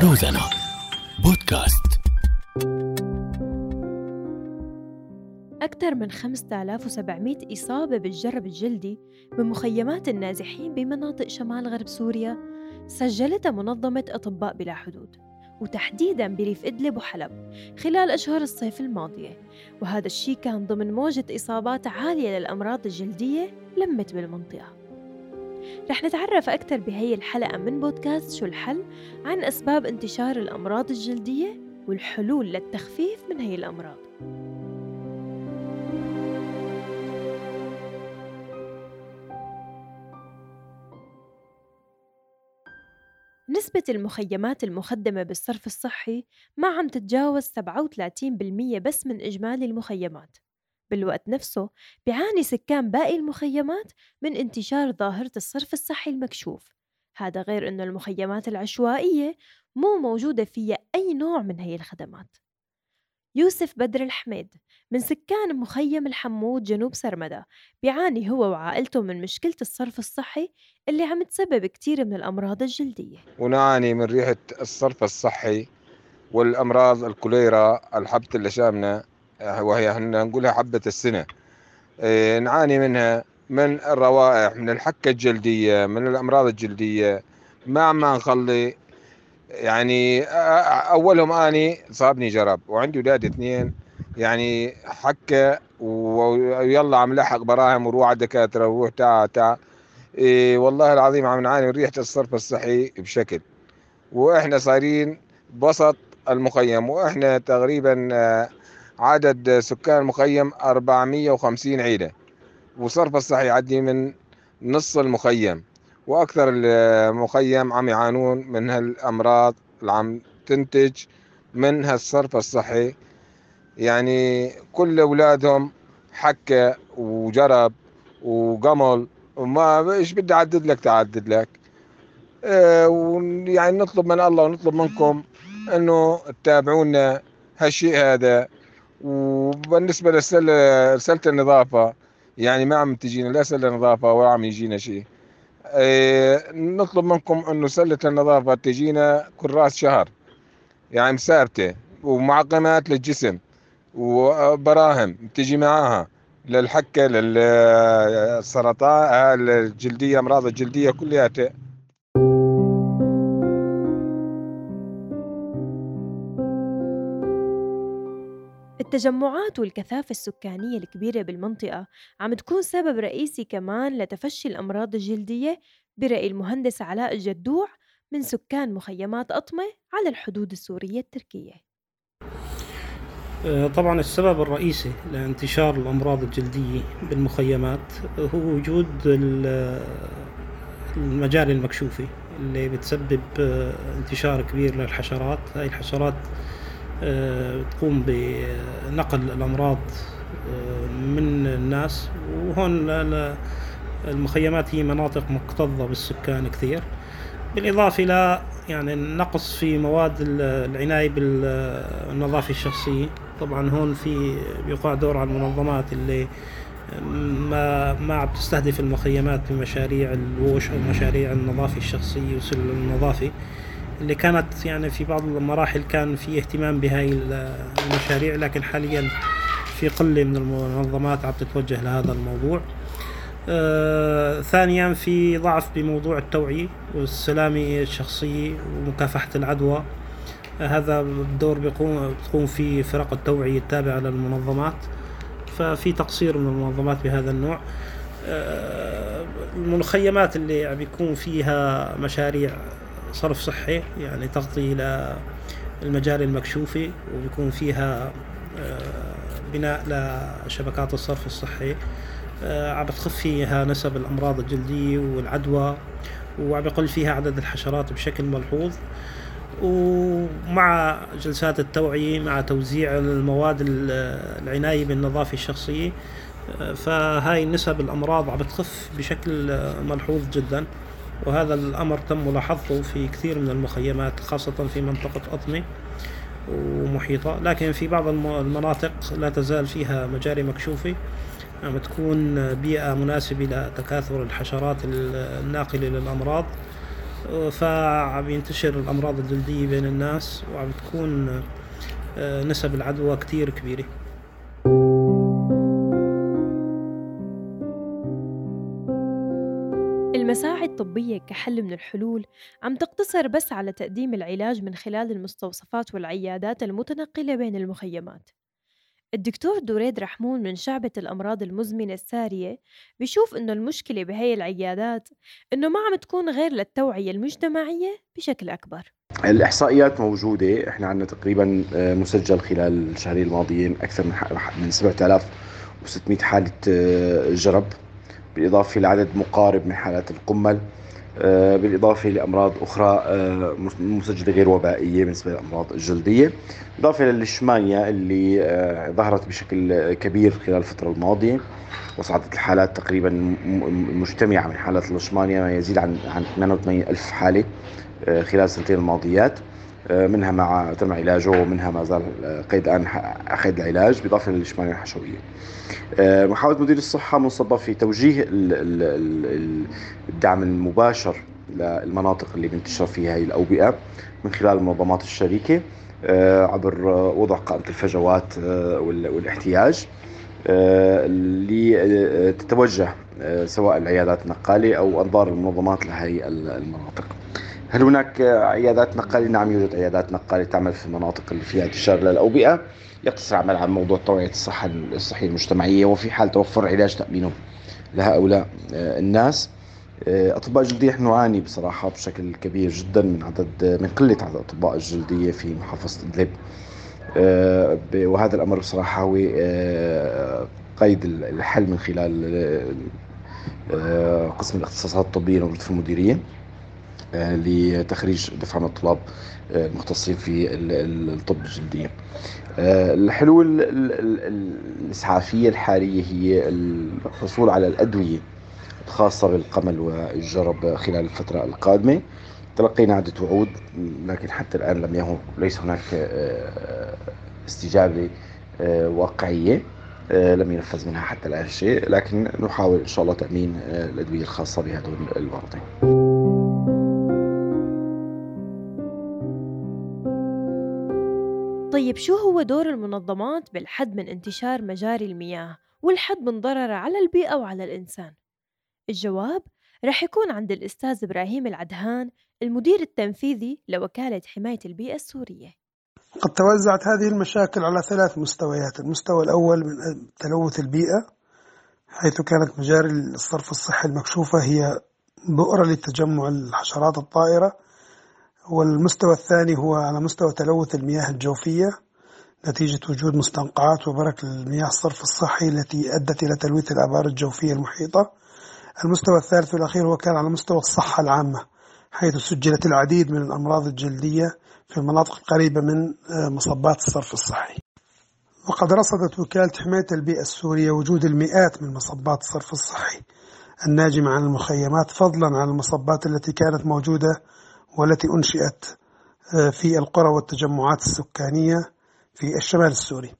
روزانا. بودكاست. أكثر من 5700 إصابة بالجرب الجلدي بمخيمات النازحين بمناطق شمال غرب سوريا سجلتها منظمة أطباء بلا حدود وتحديداً بريف إدلب وحلب خلال أشهر الصيف الماضية. وهذا الشيء كان ضمن موجة إصابات عالية للأمراض الجلدية لمت بالمنطقة. رح نتعرف أكثر بهي الحلقة من بودكاست شو الحل عن أسباب انتشار الأمراض الجلدية والحلول للتخفيف من هي الأمراض. نسبة المخيمات المخدمة بالصرف الصحي ما عم تتجاوز 37% بس من إجمالي المخيمات. بالوقت نفسه بيعاني سكان باقي المخيمات من انتشار ظاهرة الصرف الصحي المكشوف. هذا غير أنه المخيمات العشوائية مو موجودة فيها أي نوع من هي الخدمات. يوسف بدر الحميد من سكان مخيم الحمود جنوب سرمدة بيعاني هو وعائلته من مشكلة الصرف الصحي اللي عم تسبب كتير من الأمراض الجلدية. ونعاني من ريحة الصرف الصحي والأمراض الكوليرا الحبة اللي شامنا وهي نقولها حبة السنة. إيه، نعاني منها من الروائح من الحكة الجلدية من الأمراض الجلدية. ما عم نخلي يعني أولهم أني صابني جرب وعندي أولاد اثنين يعني حكة ويلا عم لحق براهم وروح على الدكاترة وروح تعا تعا إيه والله العظيم عم نعاني من ريحة الصرف الصحي بشكل. وإحنا صايرين بسط المخيم وإحنا تقريبا عدد سكان المخيم 450 عيلة وصرف الصحي يعدي من نص المخيم وأكثر المخيم عم يعانون من هالأمراض اللي عم تنتج من هالصرف الصحي. يعني كل أولادهم حكة وجرب وقمل وما إيش بدي أعدد لك تعدد لك. آه ويعني نطلب من الله ونطلب منكم إنه تتابعونا هالشيء هذا. وبالنسبة لسله سله النظافة يعني ما عم تجينا لا سله نظافه ولا عم يجينا شيء. آه نطلب منكم إنه سله النظافة تجينا كل رأس شهر يعني ثابته ومعقمات للجسم وبراهم تجي معاها للحكة للسرطان الجلدية أمراض الجلدية كلها التجمعات والكثافة السكانية الكبيرة بالمنطقة عم تكون سبب رئيسي كمان لتفشي الأمراض الجلدية برأي المهندس علاء الجدوع من سكان مخيمات أطمة على الحدود السورية التركية. آه، طبعا السبب الرئيسي لانتشار الأمراض الجلدية بالمخيمات هو وجود المجاري المكشوفة اللي بتسبب آه، انتشار كبير للحشرات. هاي الحشرات تقوم بنقل الأمراض من الناس. وهون المخيمات هي مناطق مكتظة بالسكان كثير. بالإضافة إلى يعني النقص في مواد العناية بالنظافة الشخصية. طبعا هون في بيقع دور على المنظمات اللي ما ما عم تستهدف المخيمات بمشاريع الوش أو مشاريع النظافة الشخصية وسلم النظافة. اللي كانت يعني في بعض المراحل كان في اهتمام بهاي المشاريع لكن حاليا في قلة من المنظمات عم تتوجه لهذا الموضوع. آه ثانيا في ضعف بموضوع التوعية والسلامة الشخصية ومكافحة العدوى. هذا الدور بيقوم بتقوم فيه فرق التوعية التابعة للمنظمات. ففي تقصير من المنظمات بهذا النوع. آه، المخيمات اللي عم بيكون فيها مشاريع صرف صحي يعني تغطي إلى المجاري المكشوفة وبيكون فيها آه، بناء لشبكات الصرف الصحي. آه، عم بتخف فيها نسب الأمراض الجلدية والعدوى وعم بيقل فيها عدد الحشرات بشكل ملحوظ. ومع جلسات التوعية مع توزيع المواد العناية بالنظافة الشخصية فهاي نسب الأمراض عم بتخف بشكل ملحوظ جدا. وهذا الأمر تم ملاحظته في كثير من المخيمات خاصة في منطقة أطمة ومحيطة. لكن في بعض المناطق لا تزال فيها مجاري مكشوفة عم تكون بيئة مناسبة لتكاثر الحشرات الناقلة للأمراض. فعم ينتشر الأمراض الجلدية بين الناس وعم تكون آه، نسب العدوى كتير كبيرة. الطبية كحل من الحلول عم تقتصر بس على تقديم العلاج من خلال المستوصفات والعيادات المتنقلة بين المخيمات. الدكتور دريد رحمون من شعبة الأمراض المزمنة السارية بيشوف إنه المشكلة بهي العيادات إنه ما عم تكون غير للتوعية المجتمعية بشكل أكبر. الإحصائيات موجودة إحنا عندنا تقريبا آه، مسجل خلال الشهرين الماضيين أكثر من من 7600 حالة آه، جرب. بالإضافة لعدد مقارب من حالات القمل آه، بالإضافة لأمراض أخرى آه، مسجلة غير وبائية بالنسبة للأمراض الجلدية. إضافة للشمانيا اللي آه، ظهرت بشكل كبير خلال الفترة الماضية وصعدت الحالات تقريبا مجتمعة من حالات الإشمانيا ما يزيد عن عن 88 ألف حالة خلال السنتين الماضيات. منها مع تم علاجه ومنها ما زال قيد الآن قيد العلاج بالإضافة للإشمانيا الحشوية آه، محاولة مدير الصحة منصبة في توجيه الدعم المباشر للمناطق اللي بينتشر فيها هي الأوبئة من خلال المنظمات الشريكة آه، عبر وضع قائمة الفجوات آه، والاحتياج لتتوجه سواء العيادات النقالة أو أنظار المنظمات لهي المناطق. هل هناك عيادات نقالة؟ نعم يوجد عيادات نقالة تعمل في المناطق اللي فيها انتشار للأوبئة يقتصر عمل على موضوع توعية الصحة الصحية المجتمعية وفي حال توفر علاج تأمينه لهؤلاء آه، الناس. آه، أطباء الجلدية نعاني بصراحة بشكل كبير جدا من عدد من قلة عدد الأطباء الجلدية في محافظة إدلب. آه، وهذا الأمر بصراحة هو قيد الحل من خلال قسم الاختصاصات الطبية في المديرية. لتخريج دفعة من الطلاب المختصين في الطب الجلدية آه، الحلول الإسعافية الحالية هي الحصول على الأدوية الخاصة بالقمل والجرب خلال الفترة القادمة. تلقينا عدة وعود لكن حتى الآن لم يكن ليس هناك آه، استجابة آه، واقعية لم ينفذ منها حتى الآن شيء لكن نحاول إن شاء الله تأمين الأدوية الخاصة بهذول المرضين طيب شو هو دور المنظمات بالحد من انتشار مجاري المياه والحد من ضررها على البيئة وعلى الإنسان؟ الجواب رح يكون عند الأستاذ إبراهيم العدهان المدير التنفيذي لوكالة حماية البيئة السورية قد توزعت هذه المشاكل على ثلاث مستويات المستوى الأول من تلوث البيئة حيث كانت مجاري الصرف الصحي المكشوفة هي بؤرة لتجمع الحشرات الطائرة والمستوى الثاني هو على مستوى تلوث المياه الجوفية نتيجة وجود مستنقعات وبرك المياه الصرف الصحي التي أدت إلى تلويث الآبار الجوفية المحيطة. المستوى الثالث والأخير هو كان على مستوى الصحة العامة حيث سجلت العديد من الأمراض الجلدية في المناطق القريبة من آه، مصبات الصرف الصحي. وقد رصدت وكالة حماية البيئة السورية وجود المئات من مصبات الصرف الصحي الناجمة عن المخيمات فضلا عن المصبات التي كانت موجودة والتي أنشئت آه، في القرى والتجمعات السكانية في الشمال السوري.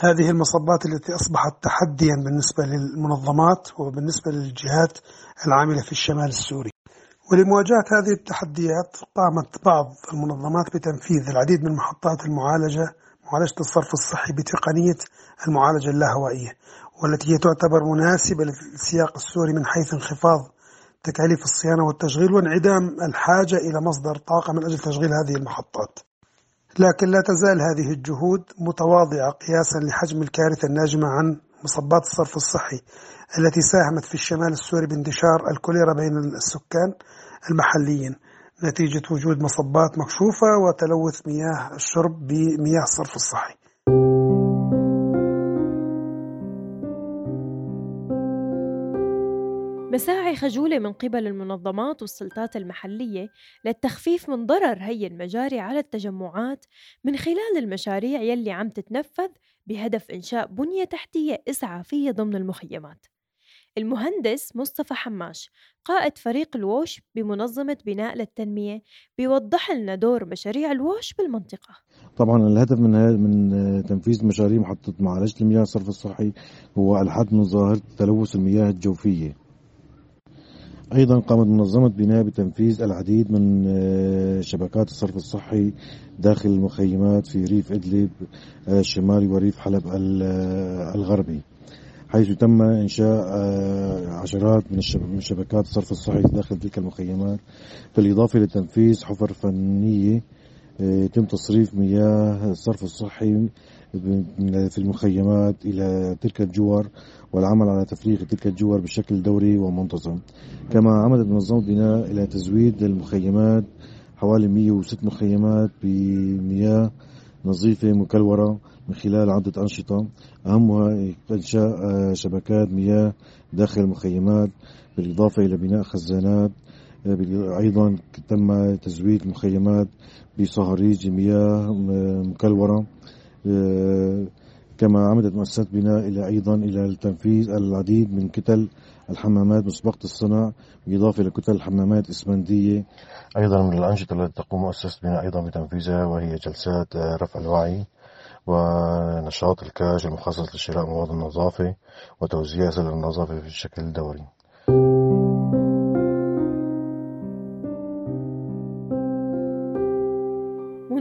هذه المصبات التي أصبحت تحديا بالنسبة للمنظمات وبالنسبة للجهات العاملة في الشمال السوري. ولمواجهة هذه التحديات قامت بعض المنظمات بتنفيذ العديد من محطات المعالجة معالجة الصرف الصحي بتقنية المعالجة اللاهوائية والتي هي تعتبر مناسبة للسياق السوري من حيث انخفاض تكاليف الصيانة والتشغيل وانعدام الحاجة إلى مصدر طاقة من أجل تشغيل هذه المحطات. لكن لا تزال هذه الجهود متواضعة قياسا لحجم الكارثة الناجمة عن مصبات الصرف الصحي التي ساهمت في الشمال السوري بانتشار الكوليرا بين السكان المحليين نتيجة وجود مصبات مكشوفة وتلوث مياه الشرب بمياه الصرف الصحي. مساعي خجولة من قبل المنظمات والسلطات المحلية للتخفيف من ضرر هي المجاري على التجمعات من خلال المشاريع يلي عم تتنفذ بهدف إنشاء بنية تحتية إسعافية ضمن المخيمات. المهندس مصطفى حماش قائد فريق الووش بمنظمة بناء للتنمية بيوضح لنا دور مشاريع الووش بالمنطقة. طبعا الهدف من من تنفيذ مشاريع محطة معالجة المياه الصرف الصحي هو الحد من ظاهرة تلوث المياه الجوفية. أيضا قامت منظمة بناء بتنفيذ العديد من آه، شبكات الصرف الصحي داخل المخيمات في ريف إدلب الشمالي وريف حلب الغربي حيث تم إنشاء عشرات من شبكات الصرف الصحي داخل تلك المخيمات بالإضافة لتنفيذ حفر فنية يتم تصريف مياه الصرف الصحي في المخيمات إلى تلك الجوار والعمل على تفريغ تلك الجوار بشكل دوري ومنتظم. كما عملت منظمة بناء إلى تزويد المخيمات حوالي 106 مخيمات بمياه نظيفة مكلورة من خلال عدة أنشطة. أهمها إنشاء شبكات مياه داخل المخيمات بالإضافة إلى بناء خزانات. أيضا تم تزويد المخيمات بصهاريج مياه مكلورة. كما عمدت مؤسسات بناء إلى أيضا إلى التنفيذ العديد من كتل الحمامات مسبقة الصنع بالإضافة إلى كتل الحمامات الإسمنتية أيضا من الأنشطة التي تقوم مؤسسة بناء أيضا بتنفيذها وهي جلسات رفع الوعي ونشاط الكاش المخصص لشراء مواد النظافة وتوزيع سلع النظافة بشكل دوري.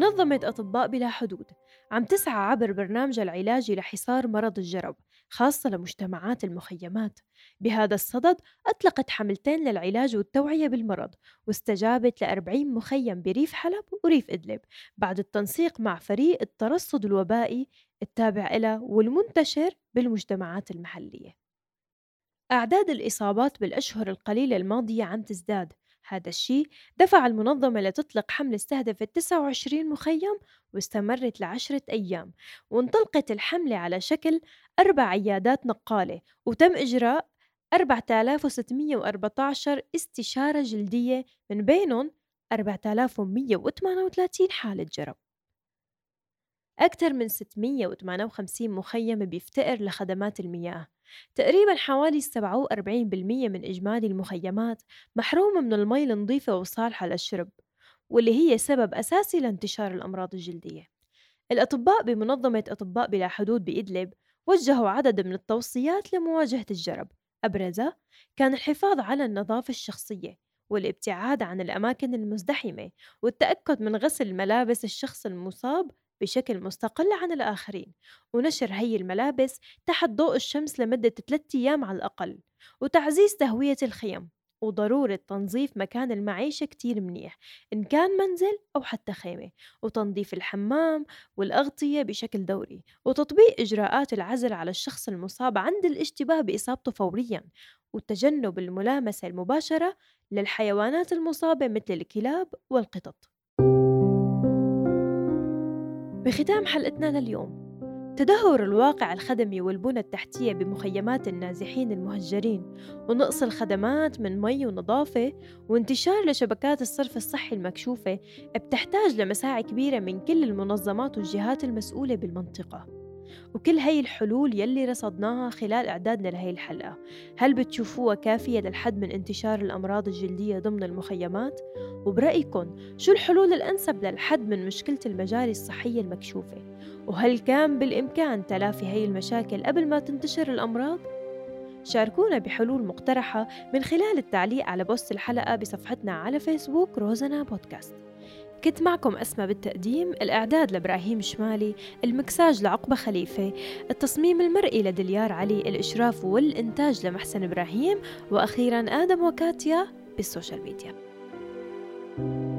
منظمة أطباء بلا حدود. عم تسعى عبر برنامجها العلاجي لحصار مرض الجرب خاصة لمجتمعات المخيمات. بهذا الصدد أطلقت حملتين للعلاج والتوعية بالمرض واستجابت لأربعين مخيم بريف حلب وريف إدلب بعد التنسيق مع فريق الترصد الوبائي التابع إلى والمنتشر بالمجتمعات المحلية. أعداد الإصابات بالأشهر القليلة الماضية عم تزداد هذا الشيء دفع المنظمة لتطلق حملة استهدفت 29 مخيم واستمرت لعشرة أيام وانطلقت الحملة على شكل أربع عيادات نقالة وتم إجراء 4614 استشارة جلدية من بينهم 4138 حالة جرب. أكثر من 658 مخيم بيفتقر لخدمات المياه. تقريبا حوالي 47% من إجمالي المخيمات محرومة من المي النظيفة وصالحة للشرب واللي هي سبب أساسي لانتشار الأمراض الجلدية. الأطباء بمنظمة أطباء بلا حدود بإدلب وجهوا عدد من التوصيات لمواجهة الجرب. أبرزها كان الحفاظ على النظافة الشخصية والابتعاد عن الأماكن المزدحمة والتأكد من غسل ملابس الشخص المصاب بشكل مستقل عن الآخرين ونشر هي الملابس تحت ضوء الشمس لمدة ثلاثة أيام على الأقل وتعزيز تهوية الخيم وضرورة تنظيف مكان المعيشة كتير منيح إن كان منزل أو حتى خيمة وتنظيف الحمام والأغطية بشكل دوري وتطبيق إجراءات العزل على الشخص المصاب عند الاشتباه بإصابته فوريا وتجنب الملامسة المباشرة للحيوانات المصابة مثل الكلاب والقطط. بختام حلقتنا لليوم. تدهور الواقع الخدمي والبنى التحتية بمخيمات النازحين المهجرين ونقص الخدمات من مي ونظافة وانتشار لشبكات الصرف الصحي المكشوفة بتحتاج لمساعي كبيرة من كل المنظمات والجهات المسؤولة بالمنطقة. وكل هاي الحلول يلي رصدناها خلال إعدادنا لهي الحلقة هل بتشوفوها كافية للحد من انتشار الأمراض الجلدية ضمن المخيمات؟ وبرأيكم شو الحلول الأنسب للحد من مشكلة المجاري الصحية المكشوفة؟ وهل كان بالإمكان تلافي هاي المشاكل قبل ما تنتشر الأمراض؟ شاركونا بحلول مقترحة من خلال التعليق على post الحلقة بصفحتنا على فيسبوك روزنا بودكاست كنت معكم أسماء بالتقديم الإعداد لإبراهيم شمالي المكساج لعقبة خليفة التصميم المرئي لدليار علي الإشراف والإنتاج لمحسن إبراهيم وأخيرا آدم وكاتيا بال social media. thank you